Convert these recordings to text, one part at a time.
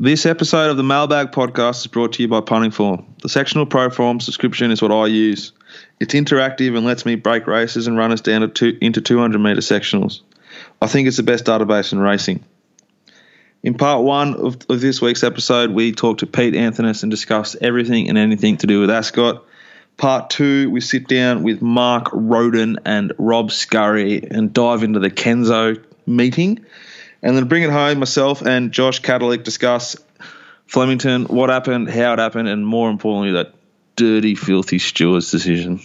This episode of the Mailbag Podcast is brought to you by Punting Form. The sectional pro form subscription is what I use. It's interactive and lets me break races and runners down two, into 200 metre sectionals. I think it's the best database in racing. In part one of, of this week's episode, we talked to Pete Anthonus and discussed everything and anything to do with Ascot. Part two, we sit down with Mark Roden and Rob Scurry and dive into the Kenzo meeting. And then bring it home, myself and Josh Catterick discuss Flemington, what happened, how it happened, and more importantly, that dirty, filthy steward's decision.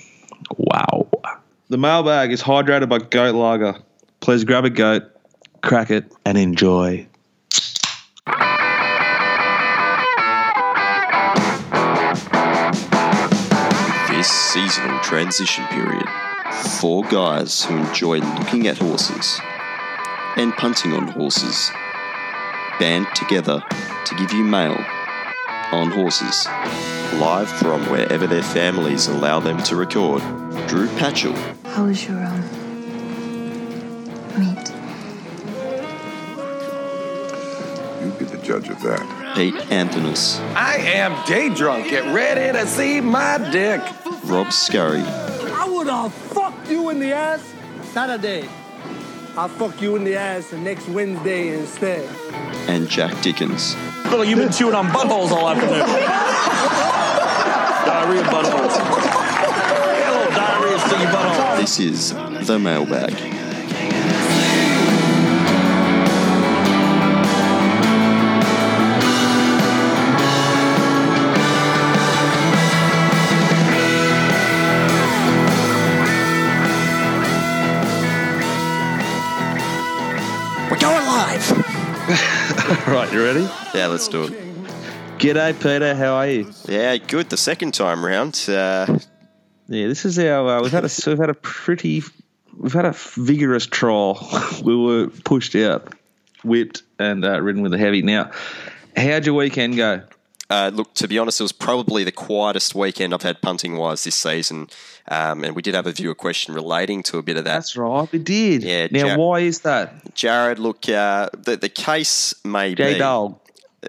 Wow. The mailbag is hydrated by Goat Lager. Please grab a goat, crack it, and enjoy. This seasonal transition period, four guys who enjoy looking at horses and punting on horses band together to give you mail on horses, live from wherever their families allow them to record. Drew Patchell, How was your um meet? You be the judge of that. Pete Anthonus, I am day drunk. Get ready to see my dick. Rob Scurry, I would have fucked you in the ass Saturday. I'll fuck you in the ass the next Wednesday instead. and Jack Dickens. Look like you've been chewing on buttholes all afternoon. diarrhea buttholes. Got a diarrhea sticky butthole. This is The Mailbag. Right, you ready? Yeah, let's do it. G'day, Peter. How are you? Yeah, good. The second time round. Uh, Yeah, this is our. Uh, we've had a we've had a pretty we've had a vigorous trial. we were pushed out, whipped, and uh, ridden with a heavy. Now, how'd your weekend go? Uh, look, to be honest, it was probably the quietest weekend I've had punting wise this season. Um, and we did have a viewer question relating to a bit of that. That's right, we did. Yeah, Now, Jack- why is that? Jared, look, uh, the, the case may J be. Dog.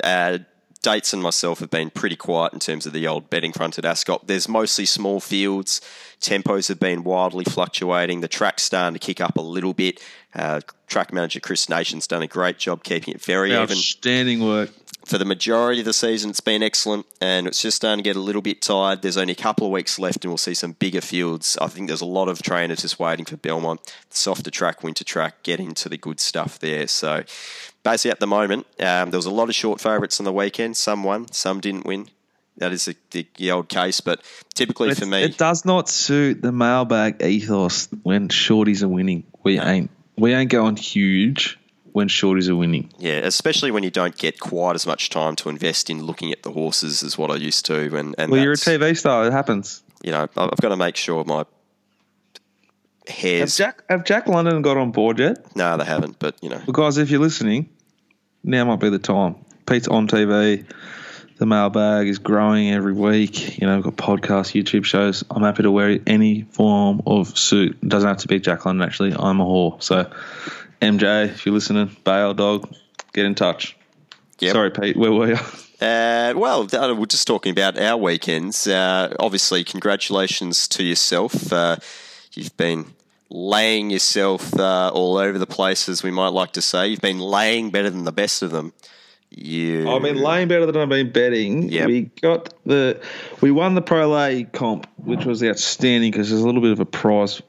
Uh, Dates and myself have been pretty quiet in terms of the old betting front at Ascot. There's mostly small fields. Tempos have been wildly fluctuating. The track's starting to kick up a little bit. Uh, track manager Chris Nation's done a great job keeping it very even. Outstanding work. For the majority of the season, it's been excellent, and it's just starting to get a little bit tired. There's only a couple of weeks left, and we'll see some bigger fields. I think there's a lot of trainers just waiting for Belmont, softer track, winter track, get into the good stuff there. So, basically, at the moment, um, there was a lot of short favourites on the weekend. Some won, some didn't win. That is the, the, the old case, but typically for me, it does not suit the mailbag ethos when shorties are winning. We ain't we ain't going huge when shorties are winning. yeah, especially when you don't get quite as much time to invest in looking at the horses as what I used to. And, and Well, you're a TV star. It happens. you know, I've got to make sure my Have hairs. Jack have Jack London got on board yet? No, they haven't. But you know, Well, guys, if you're listening, now might be the time. Pete's on TV. The mailbag is growing every week. You know, we've got podcasts, YouTube shows. I'm happy to wear any form of suit. It doesn't have to be Jack London, actually. I'm a whore. So, MJ, if you're listening, bail dog, get in touch. Yep. Sorry, Pete, where were you? uh, well, uh, we're just talking about our weekends. Uh, obviously, congratulations to yourself. Uh, you've been laying yourself uh, all over the place, as we might like to say. You've been laying better than the best of them. You. I've been laying better than I've been betting. Yep. We got the, we won the Pro Lay comp, which was outstanding because there's a little bit of a prize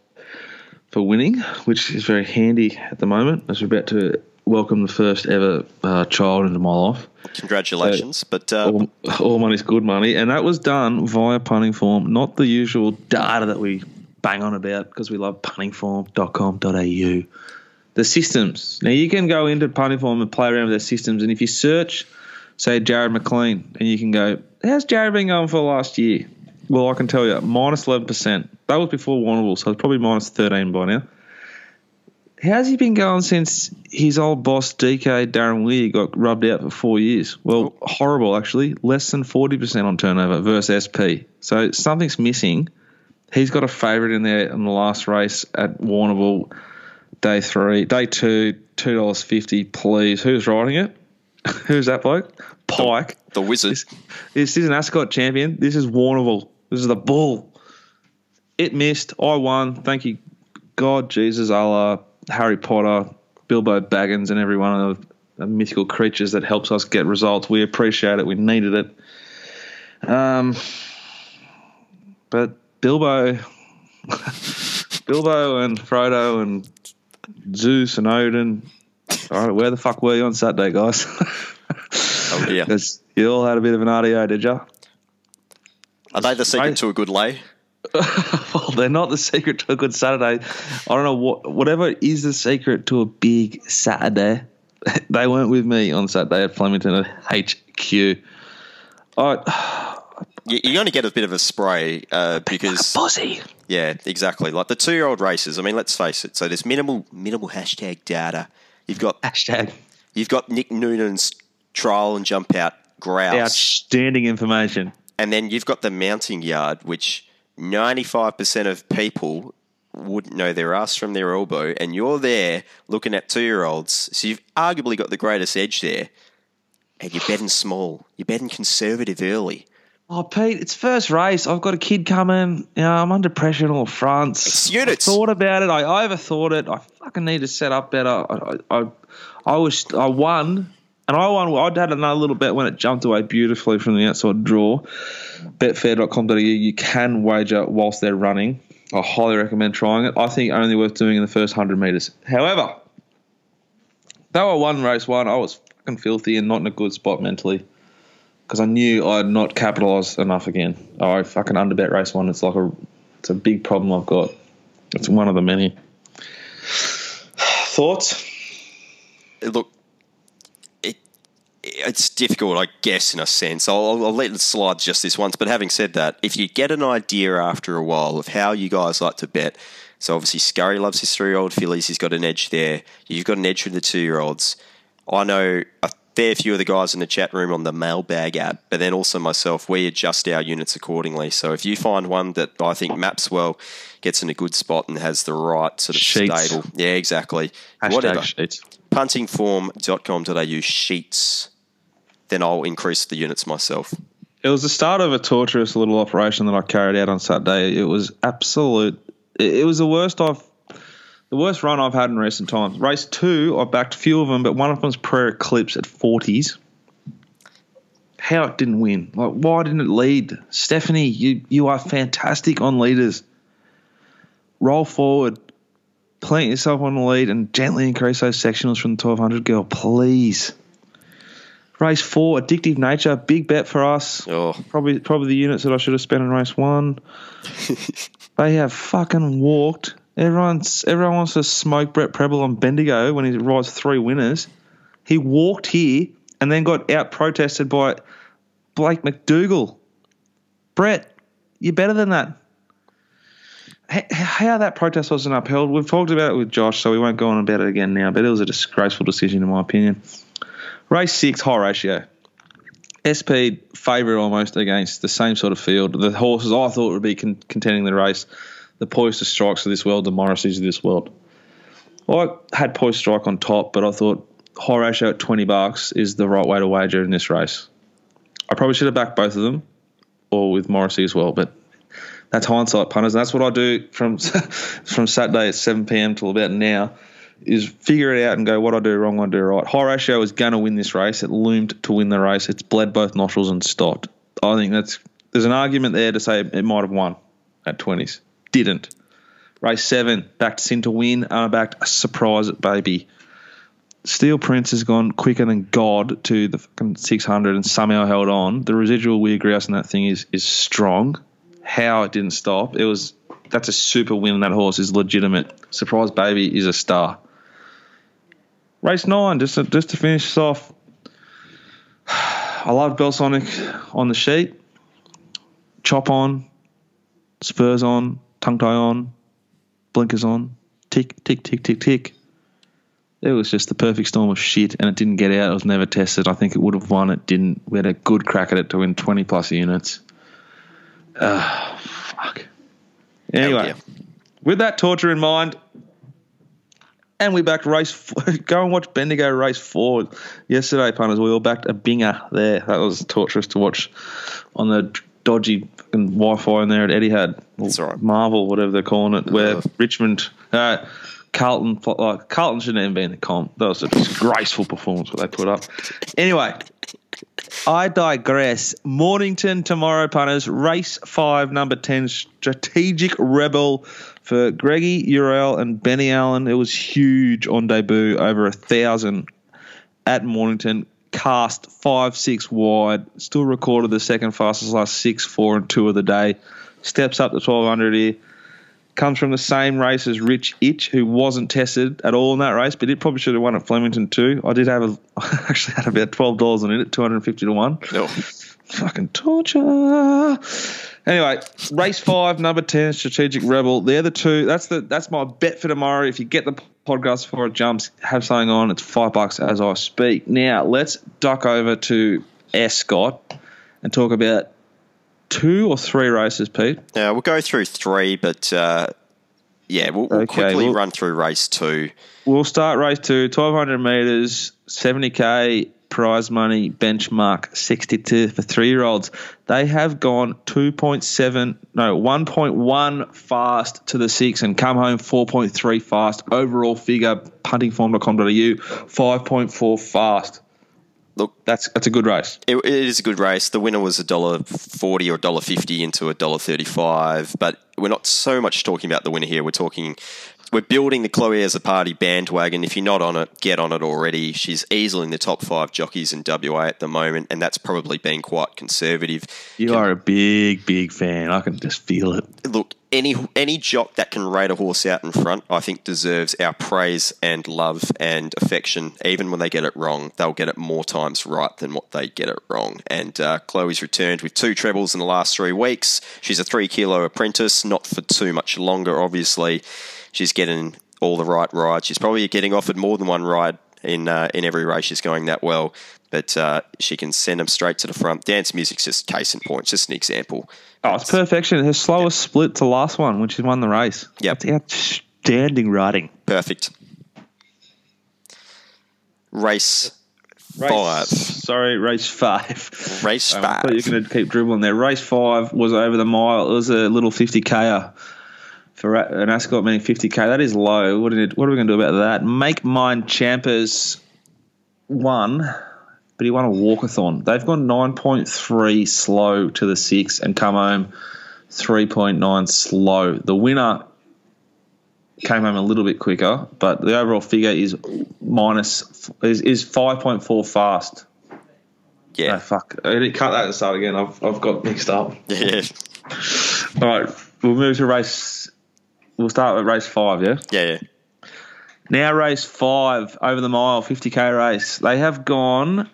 for winning, which is very handy at the moment as we're about to welcome the first ever uh, child into my life. Congratulations, but uh, All, all money's good money, and that was done via punting form, not the usual data that we bang on about because we love puntingform.com.au. The systems. Now you can go into punting form and play around with their systems, and if you search, say Jarrod McLean, and you can go, "How's Jared been going for last year?" Well, I can tell you, minus minus eleven percent. That was before Warrnambool, so it's probably minus thirteen by now. How's he been going since his old boss DK Darren Weir got rubbed out for four years? Well, oh. horrible actually. Less than forty percent on turnover versus SP. So something's missing. He's got a favourite in there in the last race at Warrnambool, day three, day two, two dollars fifty. Please, who's riding it? Who's that bloke? Pike. The wizard. This, this is an Ascot champion. This is Warnerville. This is the bull. It missed. I won. Thank you, God, Jesus, Allah, Harry Potter, Bilbo Baggins, and every one of the mythical creatures that helps us get results. We appreciate it. We needed it. Um, but Bilbo, Bilbo and Frodo and Zeus and Odin. All right, where the fuck were you on Saturday, guys? Oh dear. you all had a bit of an RDO, did ya? Are they the secret to a good lay? well, they're not the secret to a good Saturday. I don't know what whatever is the secret to a big Saturday. They weren't with me on Saturday at Flemington at HQ. I You- You're going to get a bit of a spray uh, because pussy. Yeah, exactly. Like the two-year-old races. I mean, let's face it. So there's minimal minimal hashtag data. You've got Hashtag you've got Nick Noonan's trial and jump out grouse, outstanding information. And then you've got the mounting yard, which 95% of people wouldn't know their ass from their elbow, and you're there looking at two-year-olds. So you've arguably got the greatest edge there, and you're betting small. You're betting conservative early. Oh, Pete, it's first race. I've got a kid coming. You know, I'm under pressure on all fronts. It's units. I thought about it. I overthought it. I fucking need to set up better. I, I, I, I was, I won, and I won. I'd had another little bet when it jumped away beautifully from the outside draw. Betfair.com.au. You can wager whilst they're running. I highly recommend trying it. I think only worth doing in the first hundred meters. However, though I won race one, I was fucking filthy and not in a good spot mentally because I knew I'd not capitalised enough again. I fucking underbet race one. It's like a, it's a big problem I've got. It's one of the many. Thoughts? look, it's difficult, I guess, in a sense. I'll, I'll, let it slide just this once. But having said that, if you get an idea after a while of how you guys like to bet, so obviously Scurry loves his three-year-old fillies. He's got an edge there. You've got an edge with the two-year-olds. I know a fair few of the guys in the chat room on the mailbag app, but then also myself, we adjust our units accordingly. So if you find one that I think maps well, gets in a good spot and has the right sort of Sheets. stable, yeah, exactly. Hashtag Whatever sheets. puntingform.com.au sheets, then I'll increase the units myself. It was the start of a torturous little operation that I carried out on Saturday. It was absolute. It, was the worst I've, the worst run I've had in recent times. Race two, I backed a few of them, but one of them's Prayer Eclipse at forties. How it didn't win? Like, why didn't it lead? Stephanie, you you are fantastic on leaders. Roll forward, plant yourself on the lead, and gently increase those sectionals from the twelve hundred girl, please. Race four, addictive nature, big bet for us. Oh, Probably probably the units that I should have spent in race one. they have fucking walked. Everyone's everyone wants to smoke Brett Prebble on Bendigo when he rides three winners. He walked here and then got out protested by Blaike McDougall. Brett, you're better than that. How that protest wasn't upheld, we've talked about it with Josh, so we won't go on about it again now. But it was a disgraceful decision, in my opinion. Race six, high ratio. SP favourite almost against the same sort of field. The horses I thought would be con- contending the race, the Poised Strikes of this world, the Morrises of this world. I had Poised Strike on top, but I thought high ratio at 20 bucks is the right way to wager in this race. I probably should have backed both of them, or with Morrissey as well, but that's hindsight, punters. And that's what I do from from Saturday at 7 p.m. till about now is figure it out and go what I do wrong, I do right. High ratio is going to win this race. It loomed to win the race. It's bled both nostrils and stopped. I think that's there's an argument there to say it might have won at 20s. Didn't. Race seven, backed Sin to win. I backed a surprise baby. Steel Prince has gone quicker than God to the fucking 600 and somehow held on. The residual weird grouse in that thing is is strong. How it didn't stop, it was that's a super win. That horse is legitimate. Surprise Baby is a star. Race nine, just to, just to finish this off. I love Belsonic on the sheet. Chop on, spurs on, tongue tie on, blinkers on, tick, tick, tick, tick, tick. It was just the perfect storm of shit, and it didn't get out. It was never tested. I think it would have won. It didn't. We had a good crack at it to win 20 plus units. Ah, fuck. Anyway, with that torture in mind, And we backed race. Four. Go and watch Bendigo race four yesterday, punters. We all backed a binger there. That was torturous to watch on the dodgy Wi-Fi in there at Etihad. That's all right. Marvel, whatever they're calling it, where Uh. Richmond, uh, Carlton, like Carlton shouldn't even be in the comp. That was a disgraceful performance what they put up. Anyway, I digress. Mornington tomorrow, punters. Race five, number 10, Strategic Rebel for Greggy Eurell and Benny Allen. It was huge on debut, over a thousand at Mornington. Cast five, six wide. Still recorded the second fastest last six, four, and two of the day. Steps up to 1200 here. Comes from the same race as Rich Itch, who wasn't tested at all in that race, but it probably should have won at Flemington too. I did have a, I actually had about twelve dollars on it two hundred and fifty to one. Oh, Fucking torture. Anyway, race five, number ten, Strategic Rebel. They're the two. That's the that's my bet for tomorrow. If you get the podcast before it jumps, have something on. It's five bucks as I speak. Now let's duck over to Ascot and talk about two or three races, Pete. yeah, we'll go through three, but uh, yeah, we'll, we'll Okay, quickly well- run through race two. We'll start race two, 1200 metres, 70k prize money, benchmark 62 for three year olds. They have gone 2.7, no, 1.1 fast to the six and come home 4.3 fast. Overall figure, puntingform.com.au, 5.4 fast. Look, That's that's a good race. It, it is a good race. The winner was a dollar forty or dollar fifty into a dollar thirty-five. But we're not so much talking about the winner here. We're talking. We're building the Chloe Azzopardi bandwagon. If you're not on it, get on it already. She's easily in the top five jockeys in WA at the moment, and that's probably been quite conservative. You are a big, big fan. I can just feel it. Look, any any jock that can rate a horse out in front, I think deserves our praise and love and affection. Even when they get it wrong, they'll get it more times right than what they get it wrong. And uh, Chloe's returned with two trebles in the last three weeks. She's a three kilo apprentice, not for too much longer, obviously. She's getting all the right rides. She's probably getting offered more than one ride in uh, in every race. She's going that well, but uh, she can send them straight to the front. Dance music's just case in point, just an example. Oh, it's perfection. Her slowest split to last one when she won the race. Yep. That's outstanding riding. Perfect. Race, five. Sorry, race five. Race Um, I five. thought you're going to keep dribbling there. Race five was over the mile. It was a little 50k for an Ascot meaning 50k. That is low. What, did, what are we going to do about that? Make Mine Champers one, but he won a walkathon. They've gone 9.3 slow to the six and come home 3.9 slow. The winner came home a little bit quicker, but the overall figure is minus is, is 5.4 fast. No, Yeah. Oh, fuck. I didn't cut that at the start again. I've, I've got mixed up. Yeah. All right, we'll move to race. We'll start with race five, yeah? Yeah. yeah. Now, race five, over the mile, 50k race. They have gone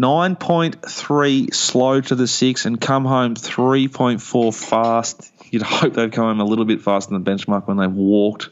9.3 slow to the six and come home 3.4 fast. You'd hope they've come home a little bit faster than the benchmark when they've walked.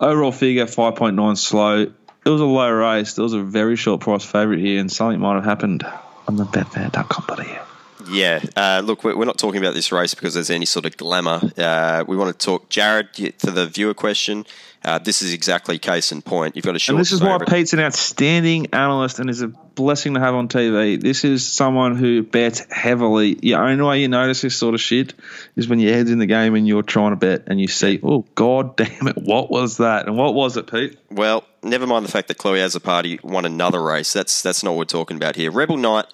Overall figure 5.9 slow. It was a low race. There was a very short price favourite here, and something might have happened on the betfair.com.au. Yeah. Uh, look, we're not talking about this race because there's any sort of glamour. Uh, we want to talk, Jared, to the viewer question. Uh, this is exactly case in point. You've got a short And this is why. Pete's an outstanding analyst and is a blessing to have on TV. This is someone who bets heavily. The only way you notice this sort of shit is when your head's in the game and you're trying to bet and you see, oh, god damn it, what was that? And what was it, Pete? Well, never mind the fact that Chloe Azzopardi won another race. That's that's not what we're talking about here. Rebel Knight.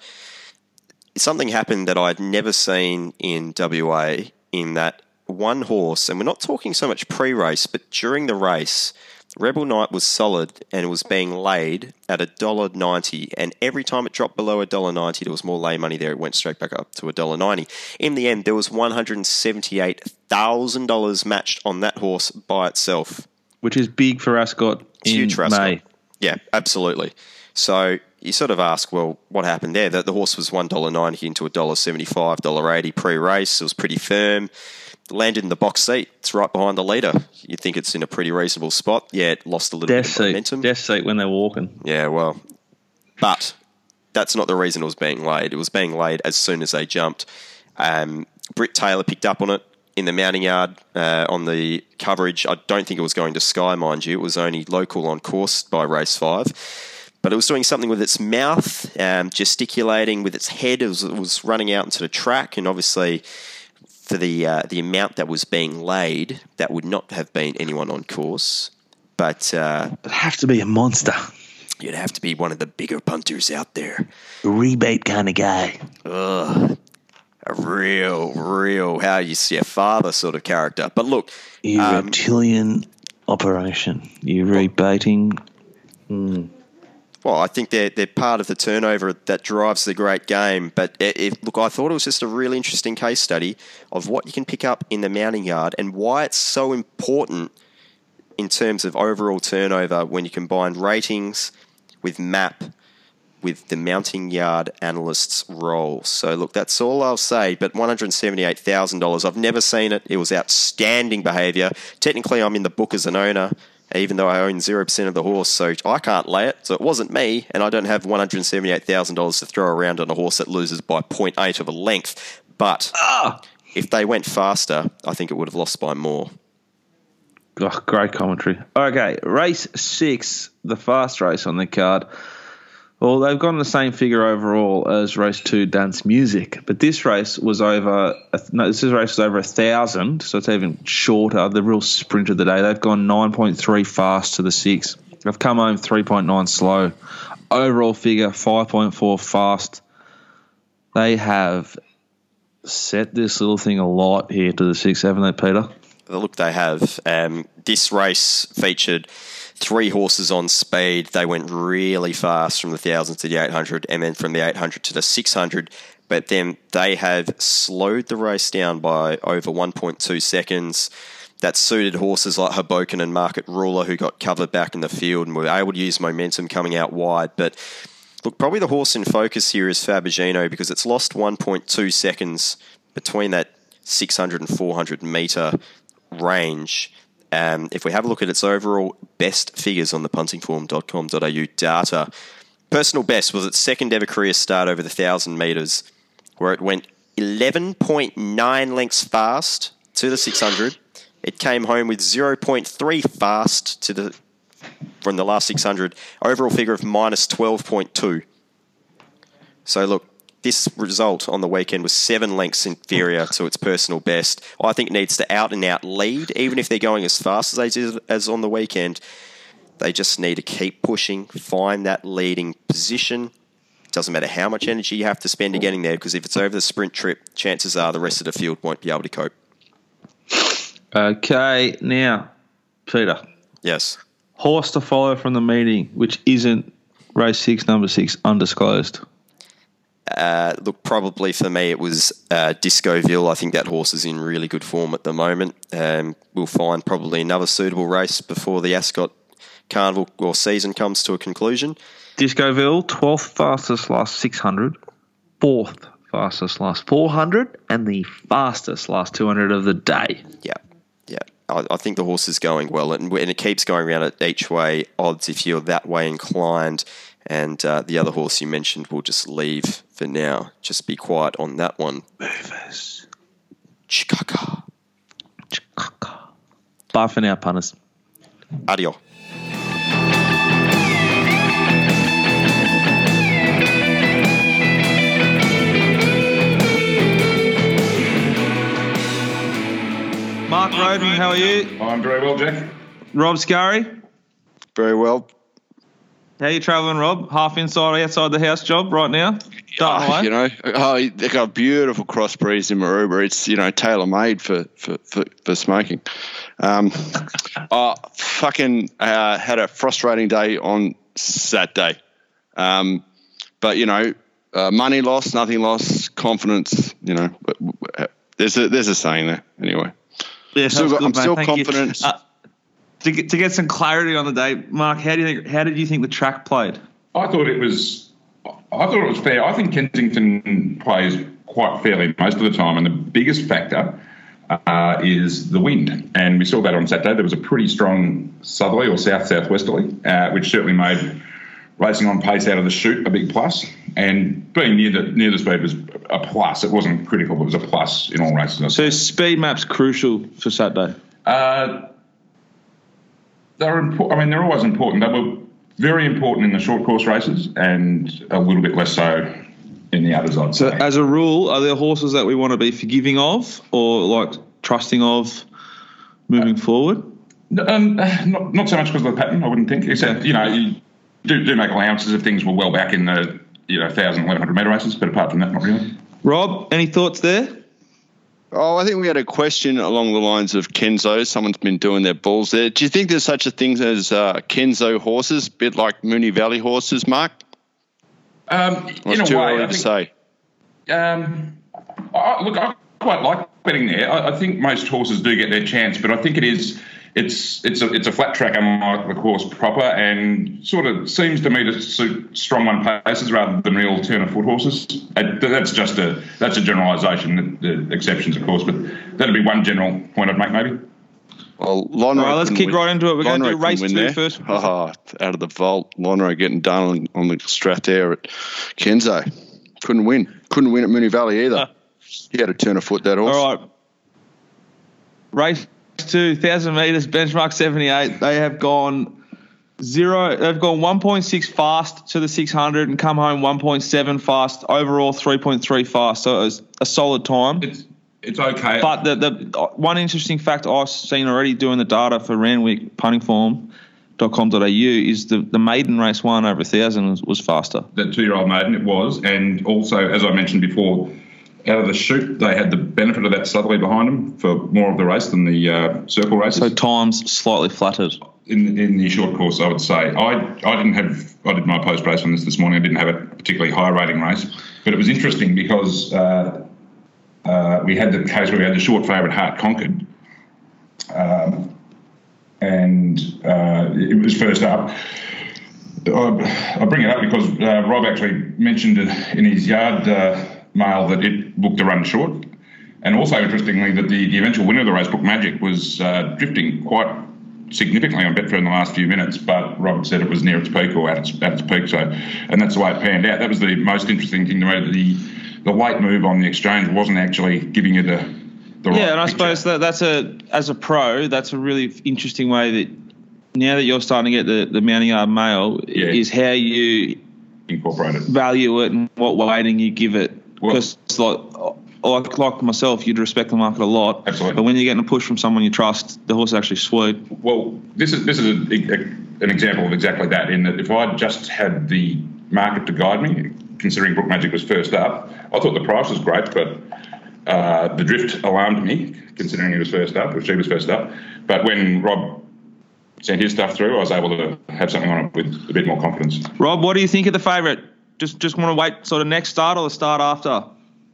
Something happened that I'd never seen in WA. In that one horse, and we're not talking so much pre-race, but during the race, Rebel Knight was solid and it was being laid at a dollar ninety. And every time it dropped below a dollar ninety, there was more lay money there. It went straight back up to a dollar ninety. In the end, there was one hundred and seventy-eight thousand dollars matched on that horse by itself Which is big for Ascot in huge for Ascot. May. Yeah, absolutely. So you sort of ask, well, what happened there? That the horse was one dollar ninety into a dollar seventy five, dollar eighty pre-race. It was pretty firm. Landed in the box seat. It's right behind the leader. You think it's in a pretty reasonable spot. Yeah, it lost a little Death bit of seat. momentum. Death seat when they're walking. Yeah, well, but that's not the reason it was being laid. It was being laid as soon as they jumped. Um, Britt Taylor picked up on it in the mounting yard uh, on the coverage. I don't think it was going to Sky, mind you. It was only local on course by race five. But it was doing something with its mouth, um, gesticulating with its head. It was, it was running out into the track, and obviously, for the uh, the amount that was being laid, that would not have been anyone on course. But uh, It'd have to be a monster. you'd have to be one of the bigger punters out there. A rebate kind of guy. Ugh. A real, real, how you see a father sort of character. But look, You Um, reptilian operation. You rebating. Well, I think they're they're part of the turnover that drives the great game. But look, I thought it was just a really interesting case study of what you can pick up in the mounting yard and why it's so important in terms of overall turnover when you combine ratings with map with the mounting yard analyst's role. So look, that's all I'll say. But one hundred seventy-eight thousand dollars. I've never seen it. It was outstanding behaviour. Technically, I'm in the book as an owner, even though I own zero percent of the horse, so I can't lay it. So it wasn't me, and I don't have one hundred seventy-eight thousand dollars to throw around on a horse that loses by 0.8 of a length. But ah. if they went faster, I think it would have lost by more. Oh, great commentary. Okay, race six, the fast race on the card. Well, they've gone the same figure overall as race two, dance music, but this race was over. No, this race was over a thousand, so it's even shorter. The real sprint of the day. They've gone nine point three fast to the six. They've come home three point nine slow. Overall figure five point four fast. They have set this little thing a lot here to the six, haven't they, Peter? look they have. Um, this race featured three horses on speed. They went really fast from the 1000 to the 800 and then from the 800 to the 600. But then they have slowed the race down by over 1.2 seconds. That suited horses like Hoboken and Market Ruler, who got covered back in the field and were able to use momentum coming out wide. But Look, probably the horse in focus here is Fabergino because it's lost 1.2 seconds between that 600 and 400 metre range. Um, if we have a look at its overall best figures on the puntingform.com.au data, personal best was its second ever career start over the 1,000 metres, where it went 11.9 lengths fast to the 600. It came home with 0.3 fast to the from the last 600. Overall figure of minus 12.2. So look, this result on the weekend was seven lengths inferior to its personal best. I think it needs to out and out lead, even if they're going as fast as they did as on the weekend. They just need to keep pushing, find that leading position. It Doesn't matter how much energy you have to spend to getting there, because if it's over the sprint trip, chances are the rest of the field won't be able to cope. Okay, now, Peter, Yes. horse to follow from the meeting, which isn't race six, number six, undisclosed. Uh, look, probably for me, it was uh, Discoville. I think that horse is in really good form at the moment. Um, we'll find probably another suitable race before the Ascot Carnival or season comes to a conclusion. Discoville, 12th fastest last 600, 4th fastest last 400, and the fastest last 200 of the day. Yeah, yeah. I, I think the horse is going well, and, and it keeps going around at each way odds if you're that way inclined. And uh, the other horse you mentioned will just leave for now. Just be quiet on that one. Movers. Chicago. Bye for now, punters. Adio. Mark Roden, how are you? I'm very well, Jack. Rob Scurry, Very well. How you travelling, Rob? Half inside, outside the house job right now? Oh, you know, oh, they've got beautiful crossbreeds in Maroubra. It's you know tailor made for for, for, for smoking. Um, oh, fucking uh, had a frustrating day on Saturday, um, but you know, uh, money lost, nothing lost, confidence. You know, there's a there's a saying there anyway. Yeah, Still got- I'm mate. still Thank confident. Uh, to, get, to get some clarity on the day, Mark, how do you think? How did you think the track played? I thought it was. I thought it was fair. I think Kensington plays quite fairly most of the time, and the biggest factor uh, is the wind. And we saw that on Saturday. There was a pretty strong southerly or south southwesterly, uh, which certainly made racing on pace out of the chute a big plus. and being near the near the speed was a plus. It wasn't critical, but it was a plus in all races. So speed map's crucial for Saturday. Uh, they're important. I mean, they're always important. They were very important in the short course races, and a little bit less so in the others. I'd So say. as a rule, are there horses that we want to be forgiving of or like trusting of moving forward? Um, not, not so much because of the pattern, I wouldn't think. Except, you know, you do, do make allowances if things were well back in the you know 1,000, 1,100 metre races, but apart from that, not really. Rob, any thoughts there? Oh, I think we had a question along the lines of Kenzo. Someone's been doing their balls there. Do you think there's such a thing as uh, Kenzo horses, a bit like Moonee Valley horses, Mark? Um, in it's a too way, early I to think, say. Um, I, look, I quite like betting there. I, I think most horses do get their chance, but I think it is it's it's a it's a flat track unlike the course proper, and sort of seems to me to suit strong one paces rather than real turn of foot horses. Uh, that's just a that's a generalisation. The exceptions, of course, but that'd be one general point I'd make, maybe. Well, Lonhro All right, let's kick win- right into it. We're going to do race win two there. first. Oh, out of the vault. Lonhro getting done on, on the strap there at Kenzo. Couldn't win. Couldn't win at Moonee Valley either. Ah. He had to turn of foot that horse. All right. Race two, 1,000 metres, benchmark 78. They have gone zero. They've gone 1.6 fast to the 600 and come home 1.7 fast. Overall, 3.3 fast. So it was a solid time. It's it's okay. But the, the one interesting fact I've seen already doing the data for Randwick punting form.com.au is the, the maiden race one over a thousand was, was faster. that two-year-old maiden it was, and also as I mentioned before, out of the chute they had the benefit of that southerly behind them for more of the race than the uh, circle races. So times slightly flattered. in in the short course, I would say I I didn't have I did my post race on this this morning. I didn't have a particularly high rating race, but it was interesting because uh, uh, we had the case where we had the short favourite Heart Conquered, um, and uh, it was first up. I, I bring it up because uh, Rob actually mentioned it in his yard uh, mail that it looked a run short. And also, interestingly, that the, the eventual winner of the race, Brook Magic, was uh, drifting quite significantly on Betfair in the last few minutes, but Robert said it was near its peak or at its, at its peak. So, and that's the way it panned out. That was the most interesting thing to me. that The the late move on the exchange wasn't actually giving you the the right Yeah, and I picture. suppose that that's a as a pro, that's a really interesting way that now that you're starting to get the the mounting yard mail Yeah. is how you incorporate it, value it and what weighting you give it. Well- Because like like like myself, you'd respect the market a lot. Absolutely. But when you're getting a push from someone you trust, the horse actually sweet. Well, this is this is a, a, an example of exactly that. In that, if I just had the market to guide me, considering Brook Magic was first up, I thought the price was great, but uh, the drift alarmed me, considering he was first up, or she was first up. But when Rob sent his stuff through, I was able to have something on it with a bit more confidence. Rob, what do you think of the favourite? Just just want to wait sort of next start or the start after?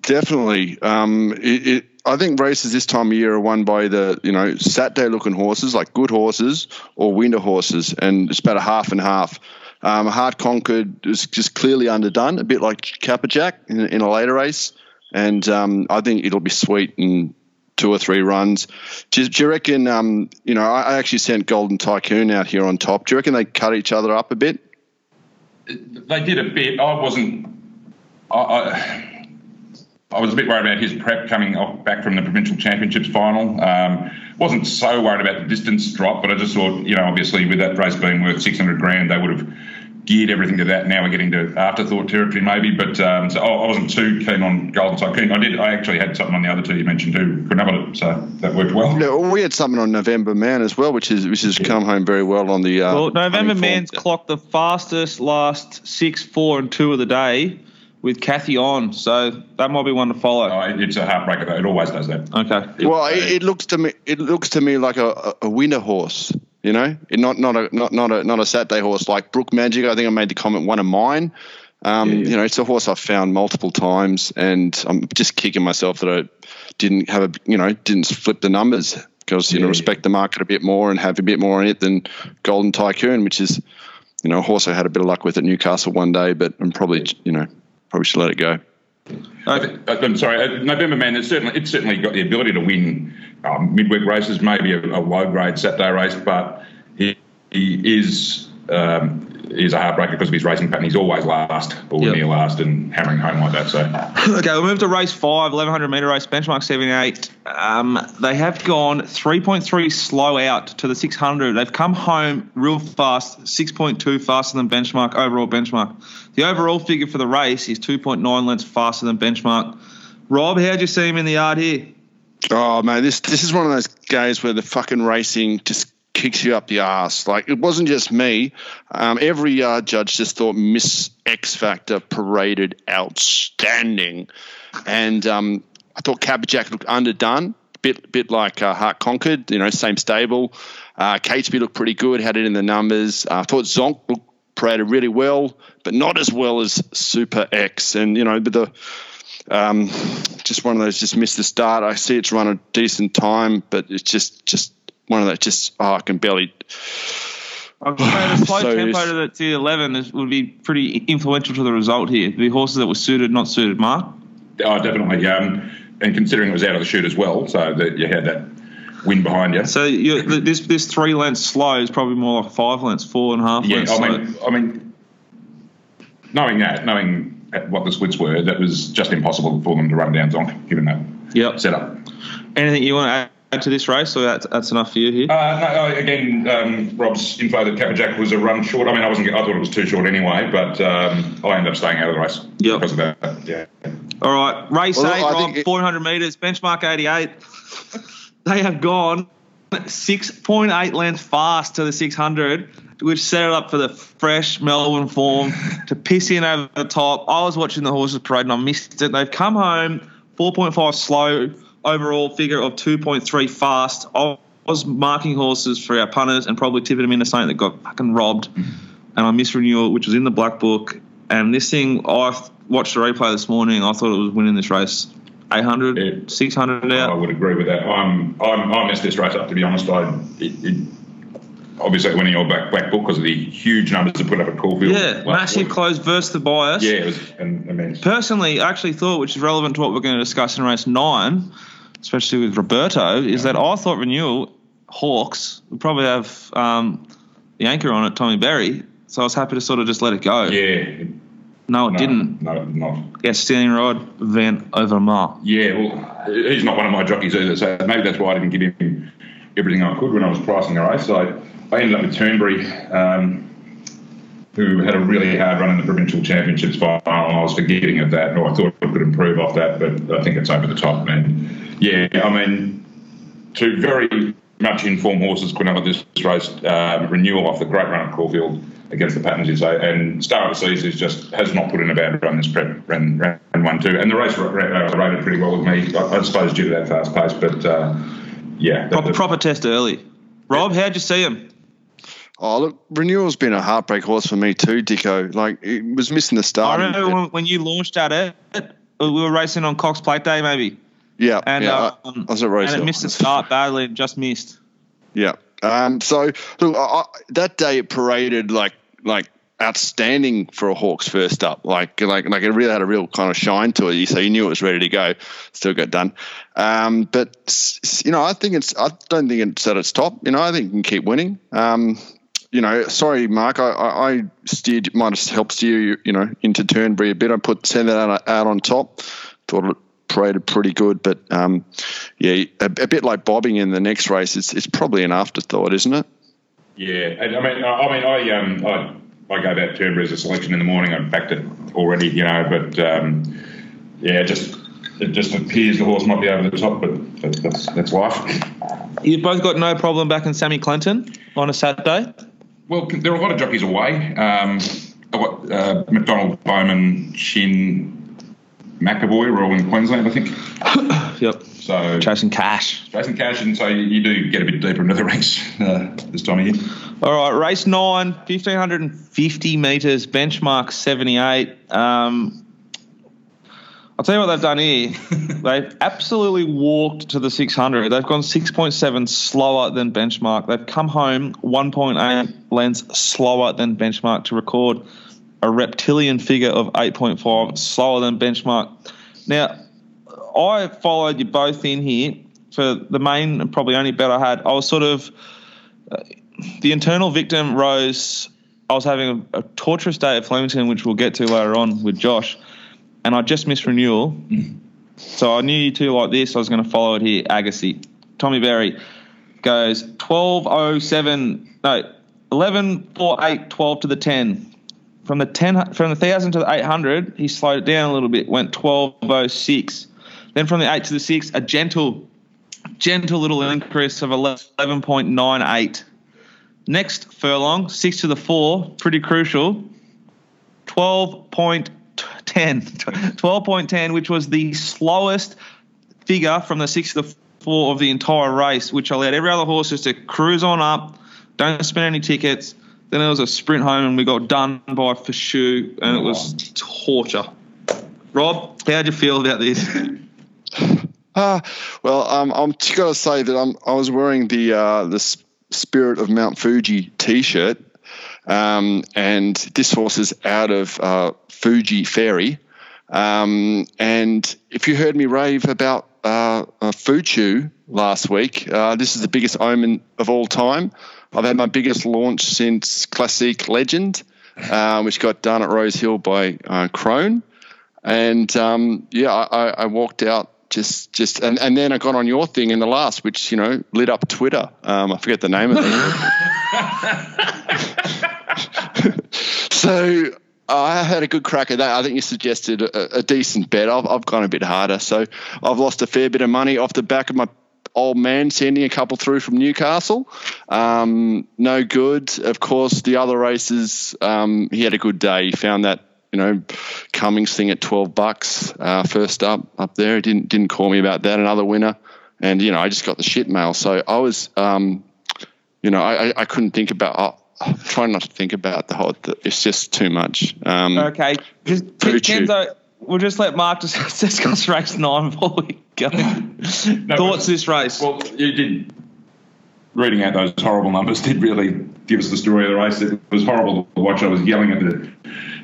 Definitely. Um, it, it, I think races this time of year are won by the you know Saturday looking horses, like good horses or winter horses, and it's about a half and half. Um, Heart Conquered is just clearly underdone, a bit like Capperjack in, in a later race, and um, I think it'll be sweet in two or three runs. Do, you- do you reckon? Um, you know, I, I actually sent Golden Tycoon out here on top. Do you reckon they cut each other up a bit? They did a bit. I wasn't. I, I, I was a bit worried about his prep coming off back from the provincial championships final. Um, wasn't so worried about the distance drop, but I just thought, you know, obviously with that race being worth six hundred grand, they would have geared everything to that. Now we're getting to afterthought territory, maybe. But um, so I I wasn't too keen on Golden Tycoon. I did. I actually had something on the other two you mentioned too. Couldn't have it, so that worked well. Yeah, well, we had something on November Man as well, which is which has come home very well on the. Uh, Well, November running form. Man's clocked the fastest last six, four, and two of the day with Kathy on, so that might be one to follow. Oh, it's a heartbreaker. though. It always does that. Okay. Well, it, it looks to me it looks to me like a, a, a winter horse. You know, it not not a not not a not a Saturday horse like Brook Magic. I think I made the comment one of mine. Um, Yeah, yeah. You know, it's a horse I've found multiple times, and I'm just kicking myself that I didn't have a you know didn't flip the numbers because you know respect the market a bit more and have a bit more in it than Golden Tycoon, which is you know a horse I had a bit of luck with at Newcastle one day, but I'm probably you know probably should let it go. I I'm sorry, uh, November Man. It's certainly it's certainly got the ability to win um, midweek races, maybe a, a low grade Saturday race, but he, he is um, is a heartbreaker because of his racing pattern. He's always last or Yep. near last and hammering home like that. So Okay, we'll move to race five, 1100 metre race, benchmark 78. Um, they have gone 3.3 slow out to the 600. They've come home real fast, 6.2 faster than benchmark, overall benchmark. The overall figure for the race is 2.9 lengths faster than benchmark. Rob, how'd you see him in the yard here? Oh man, this this is one of those games where the fucking racing just kicks you up the ass. Like it wasn't just me. Um, every yard judge just thought Miss X Factor paraded outstanding, and um, I thought Caberjack looked underdone. Bit bit like uh, Heart Conquered, you know, same stable. Uh, looked pretty good, had it in the numbers. Uh, I thought Zonk looked paraded really well, but not as well as Super X. And you know, but the um, just one of those just missed the start. I see it's run a decent time, but it's just just one of those just oh I can barely. I'd say the slow So tempo to the, to the 11 is, would be pretty influential to the result here. The horses that were suited, not suited, Mark. oh, definitely. Um, and considering it was out of the shoot as well, so that you had that wind behind you. So you, th- this this three lengths slow is probably more like five lengths, four and a half Yeah, lengths I slow. mean, I mean, knowing that, knowing what the splits were, that was just impossible for them to run down Zonk, given that Yep. setup. Anything you want to add to this race, or that's, that's enough for you here? Uh, no, again, um, Rob's info that Kappa Jack was a run short. I mean, I wasn't. I thought it was too short anyway, but um, I ended up staying out of the race Yep. because of that. Yeah. All right, race Well, eight, I Rob, it- 400 metres, benchmark 88. they have gone 6.8 lengths fast to the 600, which set it up for the fresh Melbourne form to piss in over the top. I was watching the horses parade and I missed it. They've come home 4.5 slow, overall figure of 2.3 fast. I was marking horses for our punters and probably tipping them into something that got fucking robbed. And I missed renewal, which was in the black book. And this thing, I watched the replay this morning. I thought it was winning this race. 800, Yeah. 600 I would agree with that. I'm, I'm, I messed this race up, to be honest. I, it, it, obviously, winning your back, black book because of the huge numbers to put up at Caulfield. Yeah, last massive close versus the bias. Yeah, it was an immense. Personally, I actually thought, which is relevant to what we're going to discuss in race nine, especially with Roberto, is that I thought renewal Hawkes would probably have um, the anchor on it, Tommy Berry. So I was happy to sort of just let it go. Yeah. No, it no, didn't. No, not. Get stealing rod, Van Overmar. Yeah, well, he's not one of my jockeys either, so maybe that's why I didn't give him everything I could when I was pricing the race. So I, I ended up with Turnberry, um, who had a really hard run in the provincial championships final. I was forgetting of that, or I thought I could improve off that, but I think it's over the top. And yeah, I mean, two very much informed horses could have this race. Uh, renewal off the great run at Caulfield against the patterns you say, and Star of the Seas is just has not put in a bad run this prep ran, ran one two, and the race ra- ra- uh, rated pretty well with me. I, I suppose due to that fast pace, but uh, yeah, Proper, the- proper test early. Rob, how'd you see him? Oh look, Renewal's been a heartbreak horse for me too, Dico. Like it was missing the start. I start. remember when, when you launched at it, we were racing on Cox Plate Day, maybe. yeah, And, yeah. um, I, I was at Rosedale. and it missed the start badly and just missed. Yeah. Um, so look, I, that day it paraded like like outstanding for a Hawkes first up. Like like like it really had a real kind of shine to it. So you knew it was ready to go. Still got done. Um, but you know, I think it's. I don't think it's at its top. You know, I think it can keep winning. Um, you know, sorry, Mark. I, I, steered might have helped steer you, you know, into Turnberry a bit. I put send that out, out on top. Thought paraded pretty good, but um, yeah, a, a bit like bobbing in the next race. It's it's probably an afterthought, isn't it? Yeah, I mean, I, I mean, I um, I, I gave out Turnberry as a selection in the morning. I backed it already, you know, but um, yeah, just it just appears the horse might be over the top, but, but that's that's life. You've both got no problem back in Sammy Clipperton on a Saturday. Well, there are a lot of jockeys away. Um, I've got uh, McDonald, Bowman, Shinn, McEvoy, are all in Queensland, I think. Yep. So Chasing cash. Jason Cash, and so you, you do get a bit deeper into the ranks uh, this time of year. All right, race nine, 1,550 metres, benchmark 78. Um, I'll tell you what they've done here. they've absolutely walked to the 600. They've gone 6.7 slower than benchmark. They've come home 1.8 lengths slower than benchmark to record a reptilian figure of 8.5 slower than benchmark. Now, I followed you both in here for the main and probably only bet I had. I was sort of uh, the internal victim rose I was having a, a torturous day at Flemington, which we'll get to later on with Josh, and I just missed renewal. Mm-hmm. So I knew you two like this. I was going to follow it here. Agassi, Tommy Berry goes 1207, no, 11 4 8, 12 to the 10. From the 10 from the 1000 to the 800, he slowed it down a little bit, went 1206. Then from the 8 to the 6, a gentle gentle little increase of 11.98. Next furlong, 6 to the 4, pretty crucial. 12.10. 12.10, which was the slowest figure from the 6 to the 4 of the entire race, which allowed every other horse just to cruise on up, don't spend any tickets. Then it was a sprint home and we got done by Fashu and it was torture. Rob, how'd you feel about this? Ah, well, um, I'm just got to say that I'm, I was wearing the uh, the Spirit of Mount Fuji T-shirt, um, and this horse is out of uh, Fuji Ferry. Um, and if you heard me rave about uh, uh, Fuchu last week, uh, this is the biggest omen of all time. I've had my biggest launch since Classic Legend, uh, which got done at Rose Hill by uh, Crone. And um, yeah, I, I- walked out just just and, and then I got on your thing in the last, which you know lit up Twitter. Um, I forget the name of it. so I had a good crack at that. I think you suggested a, a decent bet. I've, I've gone a bit harder, so I've lost a fair bit of money off the back of my old man sending a couple through from Newcastle. Um, no good. Of course, the other races, um, he had a good day. He found that you know Cummings thing at twelve bucks uh, first up up there. He didn't didn't call me about that. Another winner, and you know I just got the shit mail. So I was, um, you know, I, I, I couldn't think about. Oh, I'm trying not to think about the whole. It's just too much. Um, Okay, just Kenzo, we'll just let Mark just discuss race nine before go. Thoughts this race? Well, you didn't Reading out those horrible numbers did really give us the story of the race. It was horrible to watch. I was yelling at the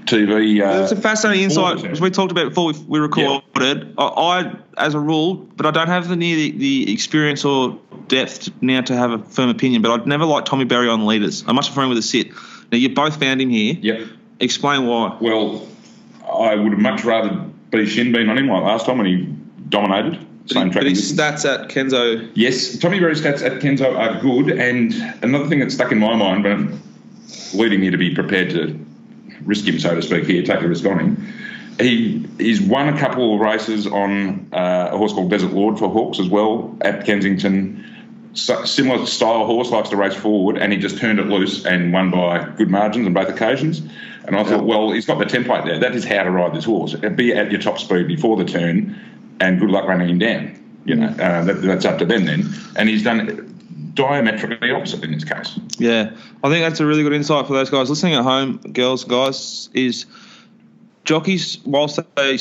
TV. Uh, It's a fascinating insight, as we talked about before we, recorded. I, I, as a rule, but I don't have the near the, the experience or depth now to have a firm opinion. But I'd never liked Tommy Berry on leaders. I'm much prefer him with a sit. Now you both found him here. Yep. Explain why. Well, I would have much rather be Shinn bean on him like last time when he dominated. Same But track. his stats at Kenzo. Yes, Tommy Berry's stats at Kenzo are good, and another thing that stuck in my mind, but I'm leading you to be prepared to risk him, so to speak, here, take the risk on him. He he's won a couple of races on uh, a horse called Desert Lord for Hawkes as well at Kensington. So, similar style horse likes to race forward, and he just turned it loose and won by good margins on both occasions. And I thought, well, he's got the template there. That is how to ride this horse. Be at your top speed before the turn, and good luck running him down. You know, uh, that, that's up to them then. And he's done diametrically opposite in this case. Yeah, I think that's a really good insight for those guys listening at home, girls, guys. Is jockeys, whilst they they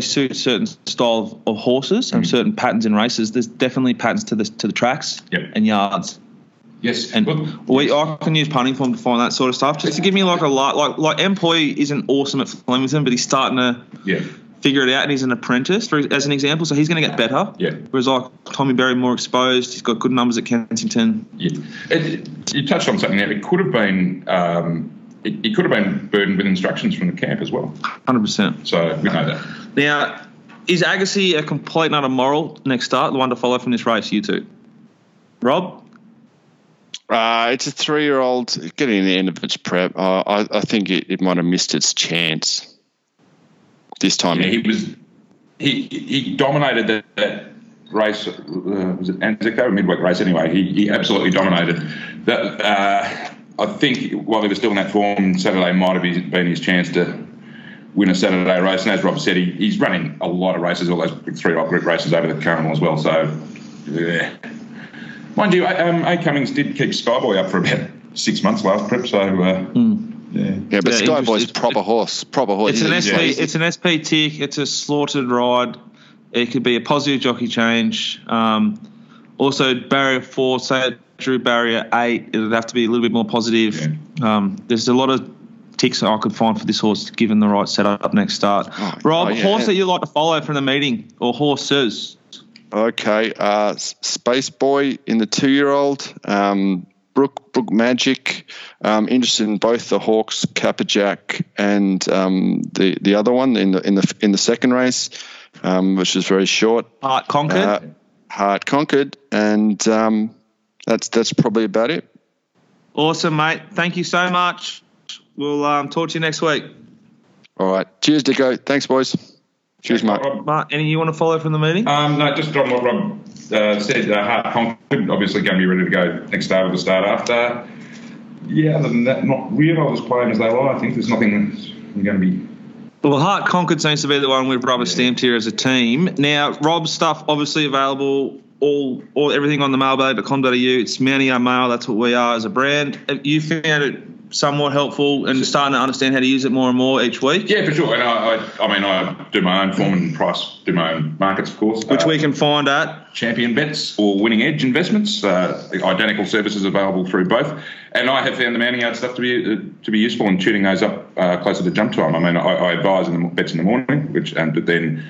suit certain style of, of horses and certain patterns in races, there's definitely patterns to the to the tracks Yep. and yards. Yes, And Look, we, I can use punting form to find that sort of stuff. Just to give me like a lot, like like Empoy isn't awesome at Flemington, but he's starting to yeah, figure it out, and he's an apprentice, for, as an example. So he's going to get better. Yeah. Whereas like Tommy Berry, more exposed. He's got good numbers at Kensington. yeah. It, you touched on something there. It could have been. Um, it, it could have been burdened with instructions from the camp as well. Hundred percent. So we know that. Now, is Agassi a complete and utter moral next start, the one to follow from this race, you two? Rob? Uh, it's a three-year-old getting to the end of its prep. Uh, I, I think it, it might have missed its chance this time. Yeah, he was. He he dominated that, that race. Uh, was it Anzac? Were midweek race anyway. He, he absolutely dominated. That uh, I think while he was still in that form, Saturday might have been his chance to win a Saturday race. And as Rob said, he, he's running a lot of races, all those three odd group races over the carnival as well. So, yeah. Mind you, um, A Cummings did keep Skyboy up for about six months last prep. So, uh, yeah. Yeah, but Yeah, Skyboy's it's- proper horse. Proper horse. It's an SP. he's- It's an SP tick. It's a slaughtered ride. It could be a positive jockey change. Um, also, barrier four. Say Drew barrier eight. It would have to be a little bit more positive. Um, there's a lot of ticks that I could find for this horse, given the right setup next start. Oh, Rob, oh, yeah. horse that you like to follow from the meeting or horses? Okay, uh, Space Boy in the two-year-old. Um, Brook Brook Magic. Um, interested in both the Hawkes, Capperjack, and um, the the other one in the in the in the second race, um, which is very short. Heart conquered. Uh, Heart conquered, and um, that's that's probably about it. awesome, mate. Thank you so much. We'll um, talk to you next week. All right, cheers, Dicko. Thanks, boys. Cheers, mate. Rob. Mark, anything you want to follow from the meeting? Um, no, just on what Rob uh, said, uh, Hart conquered, obviously going to be ready to go next start or the start after. Yeah, other than that, not really. I'll just play them as they lie. I think there's nothing that's going to be. Well, Heart Concord seems to be the one we've rubber stamped here as a team. Now, Rob's stuff obviously available. All, all everything on the mailbag.com.au. It's Mountie Our Mail. That's what we are as a brand. Have You found it somewhat helpful and starting to understand how to use it more and more each week, Yeah, for sure. And I, I, I mean, I do my own form and price, do my own markets, of course. which Uh, we can find at. Champion Bets or Winning Edge Investments. Uh, identical services available through both. And I have found the mounting yard stuff to be uh, to be useful in tuning those up uh, closer to jump time. I mean, I, I advise in the bets in the morning, which and but then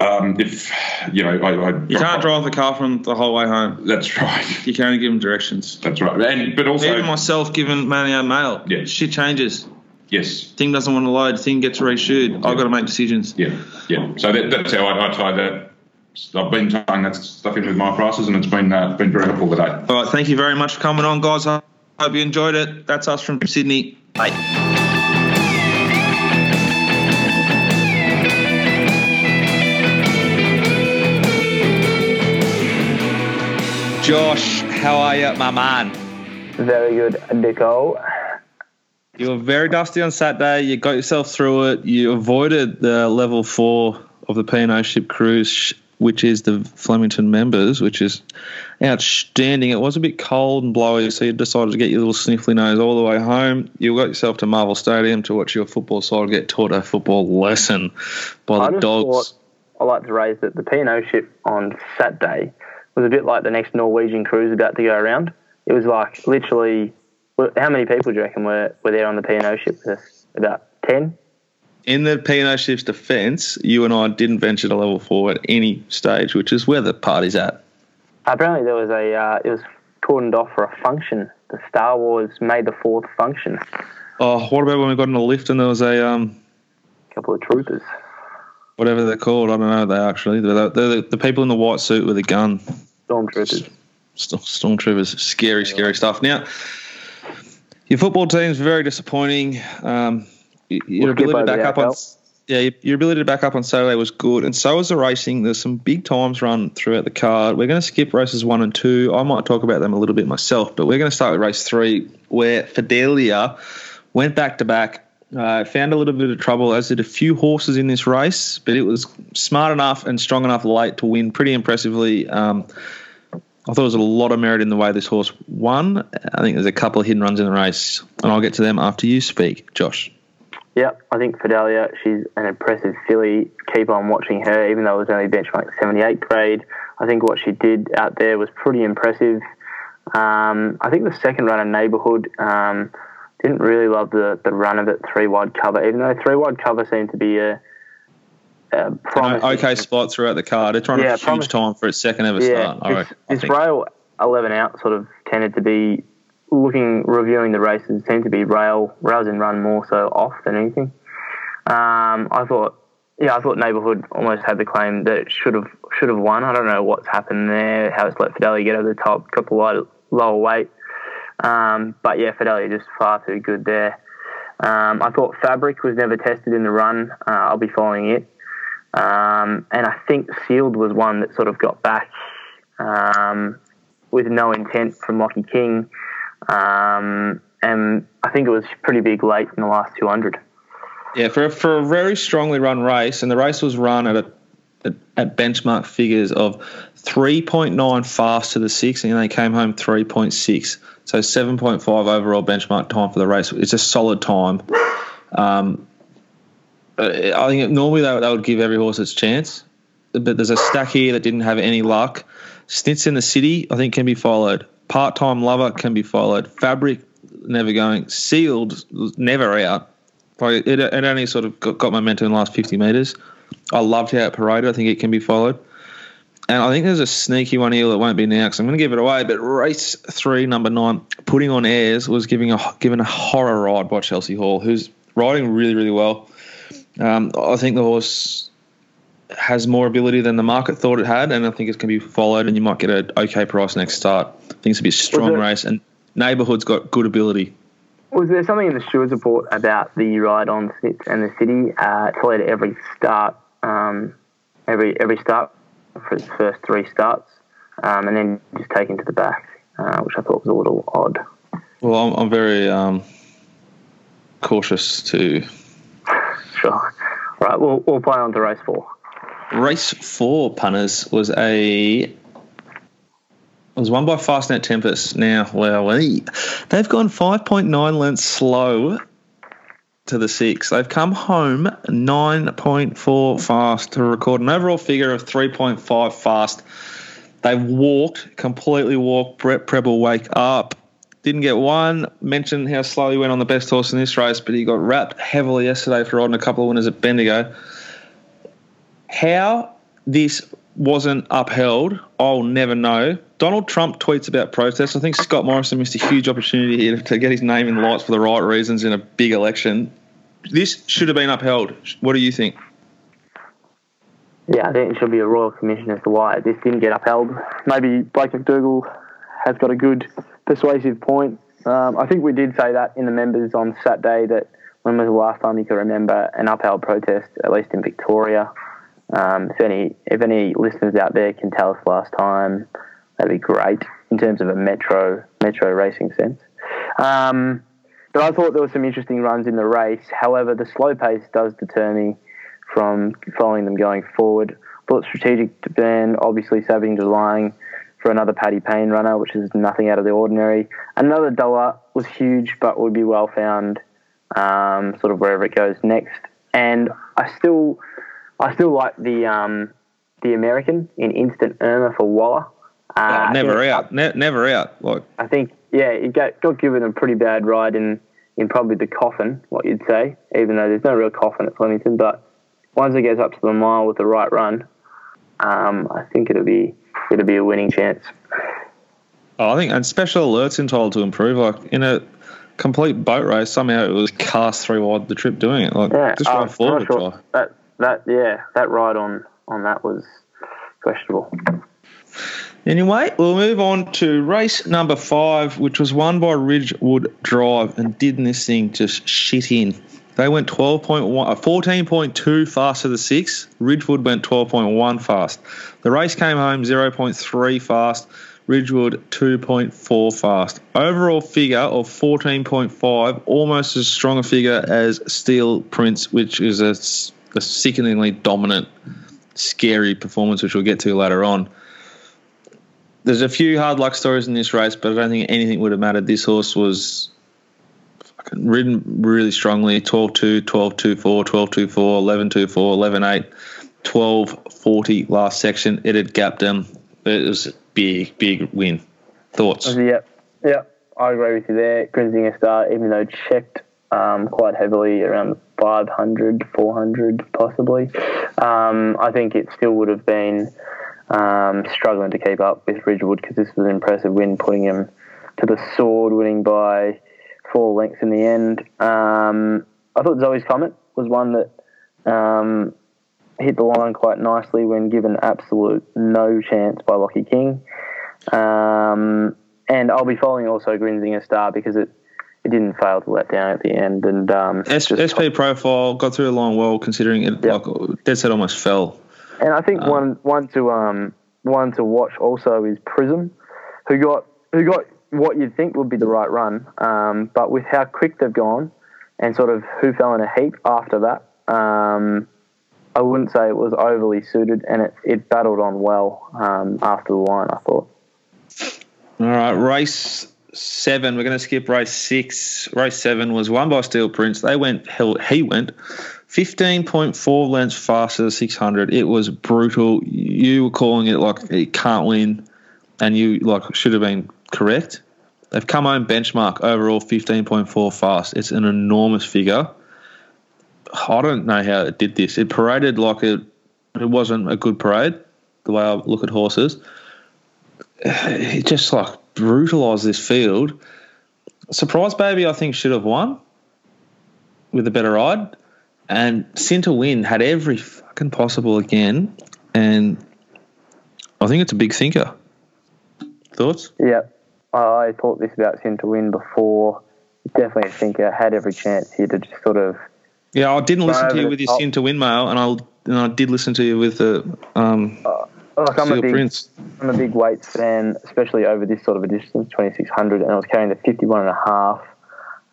um, if you know, I, I You can't drive the car from the whole way home. That's right. You can only give them directions. That's right. And but also Even myself giving Mountie Our Mail. Yeah. Shit changes. yes, Thing doesn't want to load. Thing gets reshoot. I've got to make decisions. yeah, yeah. So that, that's how I, I tie that. I've been tying that stuff in with my prices, and it's been uh, been very helpful today. All right, thank you very much for coming on, guys. I hope you enjoyed it. That's us from Sydney. Bye. Josh, how are you, my man? Very good, Nico. You were very dusty on Saturday. You got yourself through it. You avoided the level four of the P&O ship cruise, which is the Flemington members, which is outstanding. It was a bit cold and blowy, so you decided to get your little sniffly nose all the way home. You got yourself to Marvel Stadium to watch your football side get taught a football lesson by I the just dogs. I like to raise that the P&O ship on Saturday was a bit like the next Norwegian cruise about to go around. It was like literally, how many people do you reckon were, were there on the P&O ship with us? About 10? In the P&O ship's defence, you and I didn't venture to level four at any stage, which is where the party's at. Apparently there was a, uh, it was cordoned off for a function. The Star Wars May the 4th function. Oh, what about when we got in the lift and there was a um, couple of troopers. whatever they're called. I don't know. They actually they're, they're the, the people in the white suit with a gun. Stormtroopers. St- Stormtroopers, scary, scary stuff. Now, your football team's very disappointing. Um, your ability to back up on yeah, your- your ability to back up on Saturday was good, and so was the racing. There's some big times run throughout the card. We're going to skip races one and two. I might talk about them a little bit myself, but we're going to start with race three, where Fidelia went back to back. Uh, found a little bit of trouble, as did a few horses in this race, but it was smart enough and strong enough late to win pretty impressively. Um, I thought there was a lot of merit in the way this horse won. I think there's a couple of hidden runs in the race, and I'll get to them after you speak, Josh. Yeah, I think Fidelia, she's an impressive filly. Keep on watching her, even though it was only benchmark 78 grade. I think what she did out there was pretty impressive. Um, I think the second runner, Neighbourhood um, didn't really love the, the run of it, three wide cover, even though three wide cover seemed to be a, a promising. okay spot throughout the card. It's run Yeah, a huge time for its second ever Yeah, start. This, this rail 11 out sort of tended to be looking, reviewing the races, seemed to be rail, rails and run more so off than anything. Um, I thought, yeah, I thought Neighbourhood almost had the claim that it should have should have won. I don't know what's happened there, how it's let Fidelia get over the top, couple light, lower weight. Um, but yeah, Fidelia just far too good there. Um, I thought Fabric was never tested in the run. Uh, I'll be following it. Um, and I think Sealed was one that sort of got back um, with no intent from Lockie King. Um, and I think it was pretty big late in the last 200. Yeah, for a, for a very strongly run race, and the race was run at a at, at benchmark figures of 3.9 fast to the six, and they came home 3.6. So 7.5 overall benchmark time for the race. It's a solid time. Um, I think normally they, they would give every horse its chance, but there's a stack here that didn't have any luck. Snits in the city, I think, can be followed. Part time lover can be followed. Fabric, never going. Sealed, never out. Like it, it only sort of got, got momentum in the last 50 metres. I loved how it paraded. I think it can be followed. And I think there's a sneaky one here that won't be now because I'm going to give it away. But race three, number nine, putting on airs was giving a given a horror ride by Chelsea Hall, who's riding really really well. Um, I think the horse has more ability than the market thought it had, and I think it's going to be followed, and you might get an okay price next start. I think it's going to be a strong race, and Neighbourhood's got good ability. Was there something in the stewards report about the ride on Snitz and the city? Uh, it's led every start, um, every every start for its first three starts, um, and then just taken to the back, uh, which I thought was a little odd. Well, I'm, I'm very um, cautious to Sure. Right, we'll we'll play on to race four. Race four, punters, was a was won by Fastnet Tempest. Now, well, they've gone 5.9 lengths slow to the six. They've come home 9.4 fast to record an overall figure of 3.5 fast. They've walked, completely walked Brett Prebble wake up. Didn't get one Mentioned how slow he went on the best horse in this race, but he got wrapped heavily yesterday for riding a couple of winners at Bendigo how this wasn't upheld, I'll never know. Donald Trump tweets about protests. I think Scott Morrison missed a huge opportunity here to get his name in lights for the right reasons in a big election. This should have been upheld. What do you think? Yeah, I think it should be a royal commission as to why this didn't get upheld. Maybe Blaike McDougall has got a good persuasive point. Um, I think we did say that in the members on Saturday that when was the last time you could remember an upheld protest, at least in Victoria. Um, if any if any listeners out there can tell us last time, that'd be great in terms of a metro metro racing sense. Um, but I thought there were some interesting runs in the race. However, the slow pace does deter me from following them going forward. Thought strategic to obviously saving lying for another Paddy Payne runner, which is nothing out of the ordinary. Another dollar was huge, but would be well found, um, sort of wherever it goes next. And I still, I still like the um, the American in Instant Irma for Waller. Uh, Oh, never think- out. Ne- never out. Like I think, yeah, it got, got given a pretty bad ride in, in probably the coffin, what you'd say, even though there's no real coffin at Flemington. But once it gets up to the mile with the right run, um, I think it'll be it'll be a winning chance. Oh, I think and special alerts entitled to improve. Like in a complete boat race, somehow it was cast three wide the trip doing it. Like Yeah, just uh, ride forward, sure. That that yeah, that ride on on that was questionable. Anyway, we'll move on to race number five, which was won by Ridgewood Drive, and didn't this thing just shit in? They went 12.1, uh, 14.2 fast to the six. Ridgewood went 12.1 fast. The race came home 0.3 fast. Ridgewood 2.4 fast. Overall figure of 14.5, almost as strong a figure as Steel Prince, which is a, a sickeningly dominant, scary performance, which we'll get to later on. There's a few hard luck stories in this race, but I don't think anything would have mattered. This horse was fucking ridden really strongly 12 2, 12 2 4, 12 2 4, 11 2 4, 11 8, 12 40 last section. It had gapped them. It was a big, big win. Thoughts? Yeah, yeah, I agree with you there. Grinzinger Star, even though checked um, quite heavily around 500, 400 possibly, um, I think it still would have been um, struggling to keep up with Ridgewood because this was an impressive win, putting him to the sword, winning by four lengths in the end. Um, I thought Zoe's Comet was one that um, hit the line quite nicely when given absolute no chance by Lockie King. Um, and I'll be following also Grinzinger Star because it, it didn't fail to let down at the end. And um, S- SP profile got through the line well, considering it Yeah. like dead set almost fell. And I think one one to um one to watch also is Prism, who got who got what you'd think would be the right run, um, but with how quick they've gone, and sort of who fell in a heap after that, um, I wouldn't say it was overly suited, and it, it battled on well um, after the line. I thought. All right, race seven. We're going to skip race six. Race seven was won by Steel Prince. They went. Hell, he went. 15.4 lengths faster than 600. It was brutal. You were calling it like it can't win, and you like should have been correct. They've come home benchmark overall 15.4 fast. It's an enormous figure. I don't know how it did this. It paraded like it, it wasn't a good parade. the way I look at horses. it just like brutalised this field. Surprise Baby, I think, should have won with a better ride. And Sin to Win had every fucking possible again. And I think it's a big thinker. Thoughts? Yeah, I thought this about Sin to win before. Definitely a thinker. Had every chance here to just sort of. Yeah, I didn't listen to you with your top. Sin to Win mail, and I and I did listen to you with the um, Like I'm a big, Prince. I'm a big weights fan, especially over this sort of a distance, 2600, and I was carrying the 51 and a half.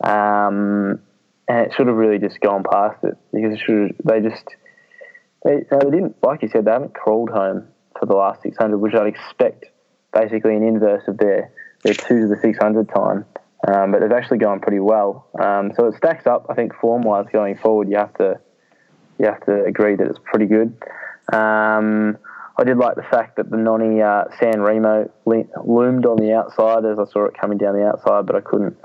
Um, and it should have really just gone past it because it should have, they just they, they didn't like you said they haven't crawled home for the last 600, which I'd expect basically an inverse of their their two to the 600 time. Um, but they've actually gone pretty well. Um, so it stacks up. I think form wise going forward, you have to you have to agree that it's pretty good. Um, I did like the fact that the Nonny uh, San Remo loomed on the outside as I saw it coming down the outside, but I couldn't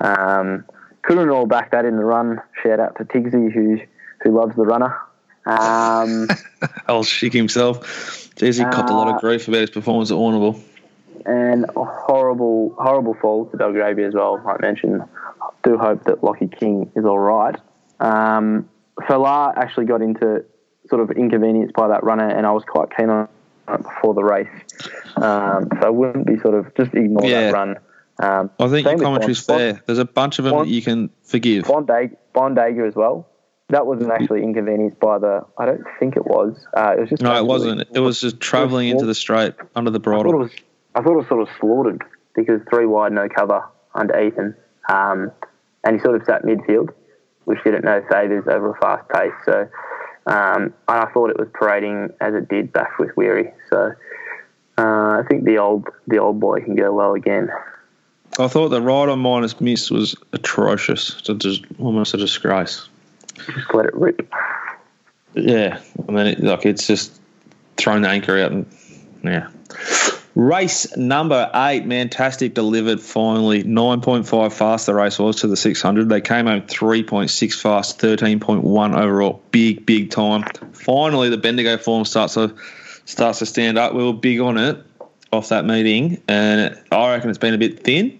um, couldn't all back that in the run. Shout out to Tigsy who who loves the runner. Um, I'll shick himself. Jeez, he copped a lot of Uh, grief about his performance at Warrnambool. and horrible, horrible fall to Belgravia as well. I mentioned, I do hope that Lockie King is all right. Um, Falar actually got into sort of inconvenience by that runner, and I was quite keen on it before the race. Um, so I wouldn't be sort of just ignore Yeah. that run. Um, I think your commentary's fair. There's a bunch of them Bond- that you can forgive. Bondag- Bondager as well. That wasn't actually inconvenienced by the. I don't think it was. Uh, it was just No, it wasn't. It was just travelling into the straight under the I thought bridle. was, I thought it was sort of slaughtered because three wide, no cover under Ethan, um, and he sort of sat midfield, which didn't no favours over a fast pace. So, um, and I thought it was parading as it did back with Weary. So, uh, I think the old the old boy can go well again. I thought the rider minus miss was atrocious. It's just almost a disgrace. Just let it rip. Yeah, I mean, it, like it's just thrown the anchor out and yeah. Race number eight, Fantastic delivered finally. 9.5 fast the race was to the 600. They came home 3.6 fast, 13.1 overall. Big, big time. Finally, the Bendigo form starts to, starts to stand up. We were big on it off that meeting, and I reckon it's been a bit thin.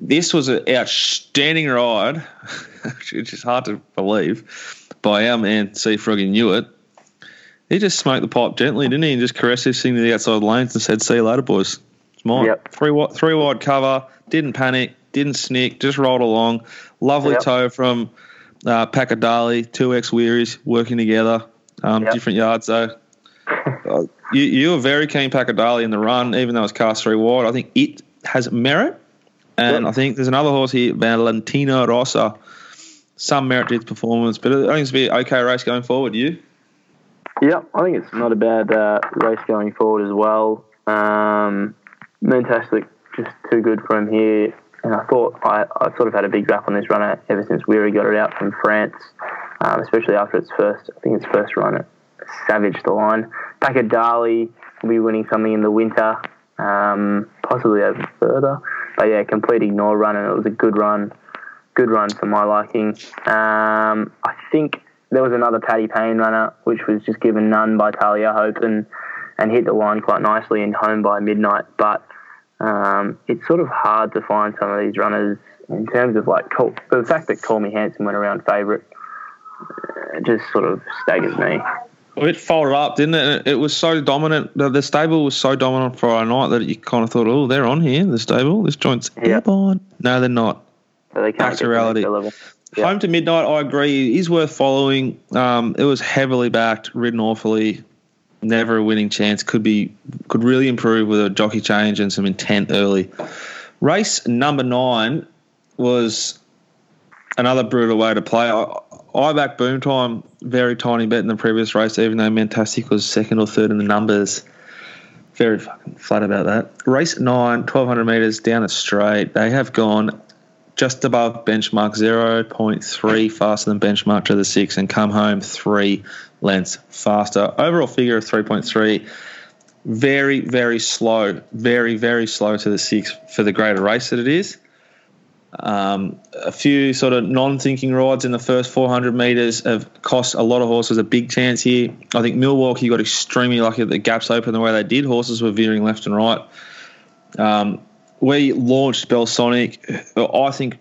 This was an outstanding ride, which is hard to believe, by our man C. Froggy Newitt. He just smoked the pipe gently, didn't he? And just caressed this thing to the outside lanes and said, "See you later, boys. It's mine." Yep. Three wide, three wide cover. Didn't panic. Didn't snick. Just rolled along. Lovely Yep. toe from uh, Pakadali. Two ex wearies working together. Um, Yep. Different yards though. Uh, you, you were very keen Pakadali in the run, even though it's cast three wide. I think it has merit, and Yep. I think there's another horse here, Valentino Rossa. Some merit to its performance, but I think it's be an okay race going forward. You? Yeah, I think it's not a bad uh, race going forward as well. Um, fantastic, just too good for him here. And I thought I, I sort of had a big rap on this runner ever since Weary got it out from France, um, especially after its first, I think its first run at Savage the line. Pakadali will be winning something in the winter, um, possibly over further. But yeah, complete ignore run, and it was a good run good run for my liking. Um, I think there was another Paddy Payne runner, which was just given none by Talia Hope and, and hit the line quite nicely and home by midnight. But um, it's sort of hard to find some of these runners in terms of like Col- the fact that Call Me Handsome went around favourite. uh, just sort of staggers me. Well, It folded up, didn't it? It was so dominant. The, the stable was so dominant Friday night that you kind of thought, "Oh, they're on here. The stable. This joint's Yeah. airborne." No, they're not. So they can't Back to reality. Home to midnight. I agree. Is worth following. Um, it was heavily backed, ridden awfully. Never a winning chance. Could be could really improve with a jockey change and some intent early. Race number nine was another brutal way to play. I, I back Boom Time very tiny bet in the previous race, even though Mantastic was second or third in the numbers. Very fucking flat about that. Race nine, 1200 metres down a straight. They have gone just above benchmark 0.3 faster than benchmark to the six and come home three lengths faster. Overall figure of 3.3. Very, very slow. Very, very slow to the six for the greater race that it is. Um, a few sort of non-thinking rides in the first 400 metres have cost a lot of horses a big chance here. I think Milwaukee got extremely lucky that the gaps open the way they did. Horses were veering left and right. Um, we launched Belsonic. Uh, I think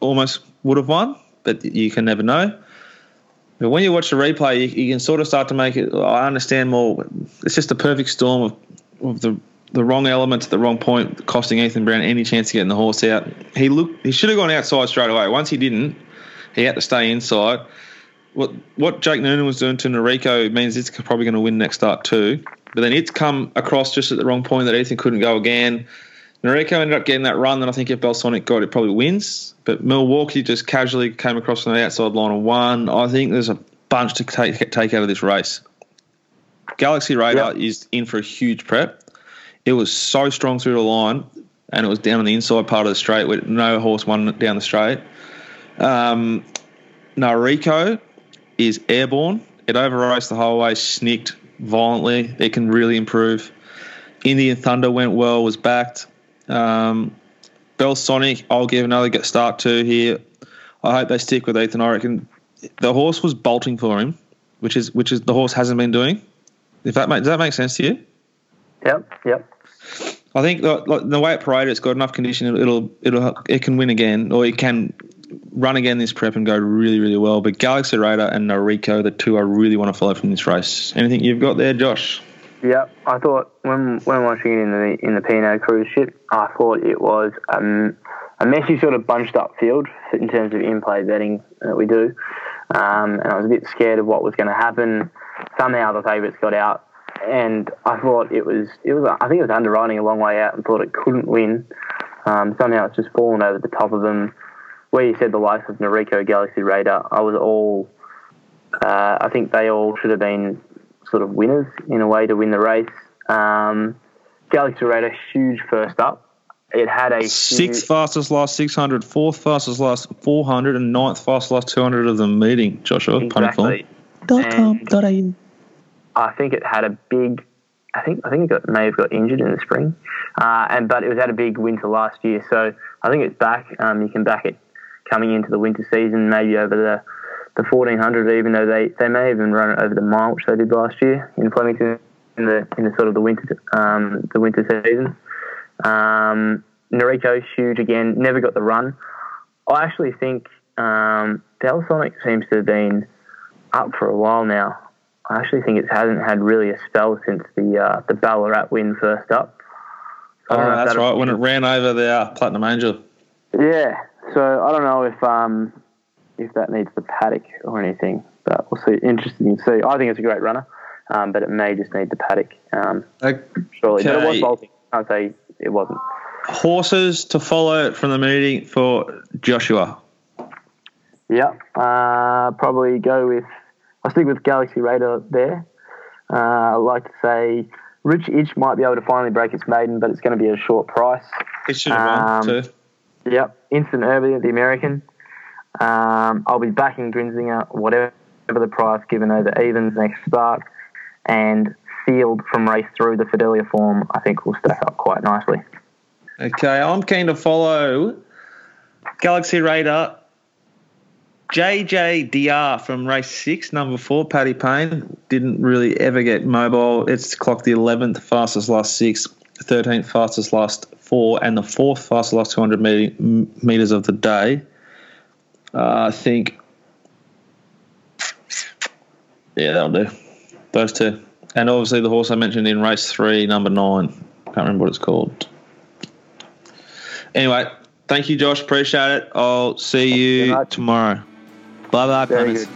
almost would have won, but you can never know. But when you watch the replay, you, you can sort of start to make it. I understand more. It's just a perfect storm of, of the the wrong elements at the wrong point, costing Ethan Brown any chance of getting the horse out. He looked. He should have gone outside straight away. Once he didn't, he had to stay inside. What what Jake Noonan was doing to Noriko means it's probably going to win next start too. But then it's come across just at the wrong point that Ethan couldn't go again. Noriko ended up getting that run that I think if Belsonic got it probably wins. But Milwaukee just casually came across on the outside line and won. I think there's a bunch to take take out of this race. Galaxy Radar yep. is in for a huge prep. It was so strong through the line, and it was down on the inside part of the straight with no horse won down the straight. Um, Noriko is airborne. It overraced the whole way, snicked violently. It can really improve. Indian Thunder went well, was backed. Um, Belsonic, I'll give another get start to here. I hope they stick with Ethan. I reckon the horse was bolting for him, which is which is the horse hasn't been doing. If that make, does that make sense to you? Yep. Yep. I think the, like, the way it paraded, it's got enough condition. It'll it'll it can win again, or it can run again this prep and go really really well. But Galaxy Radar and Noriko, the two I really want to follow from this race. Anything you've got there, Josh? Yeah, I thought when when watching it in the in the P&O cruise ship, I thought it was um, a messy sort of bunched up field in terms of in play betting that we do, um, and I was a bit scared of what was going to happen. Somehow the favourites got out, and I thought it was it was I think it was underwriting a long way out, and thought it couldn't win. Um, somehow it's just fallen over the top of them. Where you said the likes of Noriko Galaxy Radar, I was all. Uh, I think they all should have been sort of winners in a way to win the race. Um, Galaxy Radar, huge first up. It had a sixth fastest last 600, fourth fastest last 400, and ninth fastest last 200 of the meeting. Joshua, exactly. Dot com, dot au. I think it had a big. I think I think it got, may have got injured in the spring, uh, and but it was had a big winter last year. So I think it's back. Um, you can back it coming into the winter season, maybe over the the 1400, even though they, they may even run it over the mile, which they did last year in Flemington in the in the sort of the winter um, the winter season. Um, Noriko's huge again, never got the run. I actually think um, Belsonic seems to have been up for a while now. I actually think it hasn't had really a spell since the uh, the Ballarat win first up. oh, that's right. When it ran over the uh, Platinum Angel. Yeah. So I don't know if um, if that needs the paddock or anything. But we'll see. Interesting to see. I think it's a great runner, um, but it may just need the paddock. Um, okay. Surely, but it was bolting. I'd say it wasn't. Horses to follow from the meeting for Joshua. Yeah, uh, probably go with. I stick with Galaxy Radar there. Uh, I like to say Rich Itch might be able to finally break its maiden, but it's going to be a short price. It should have um, won too. Yep, Instant Herbie, the American. Um, I'll be backing Grinzinger, whatever the price given over evens next start, and sealed from race through the Fidelia form, I think will stack up quite nicely. Okay, I'm keen to follow Galaxy Radar. JJDR from race six, number four, Paddy Payne, didn't really ever get mobile. It's clocked the 11th fastest last six, 13th fastest last four, and the fourth fastest last 200 meters of the day. Uh, I think, yeah, that'll do. Those two. And obviously the horse I mentioned in race three, number nine. Can't remember what it's called. Anyway, thank you, Josh. Appreciate it. I'll see you tomorrow. Bye bye,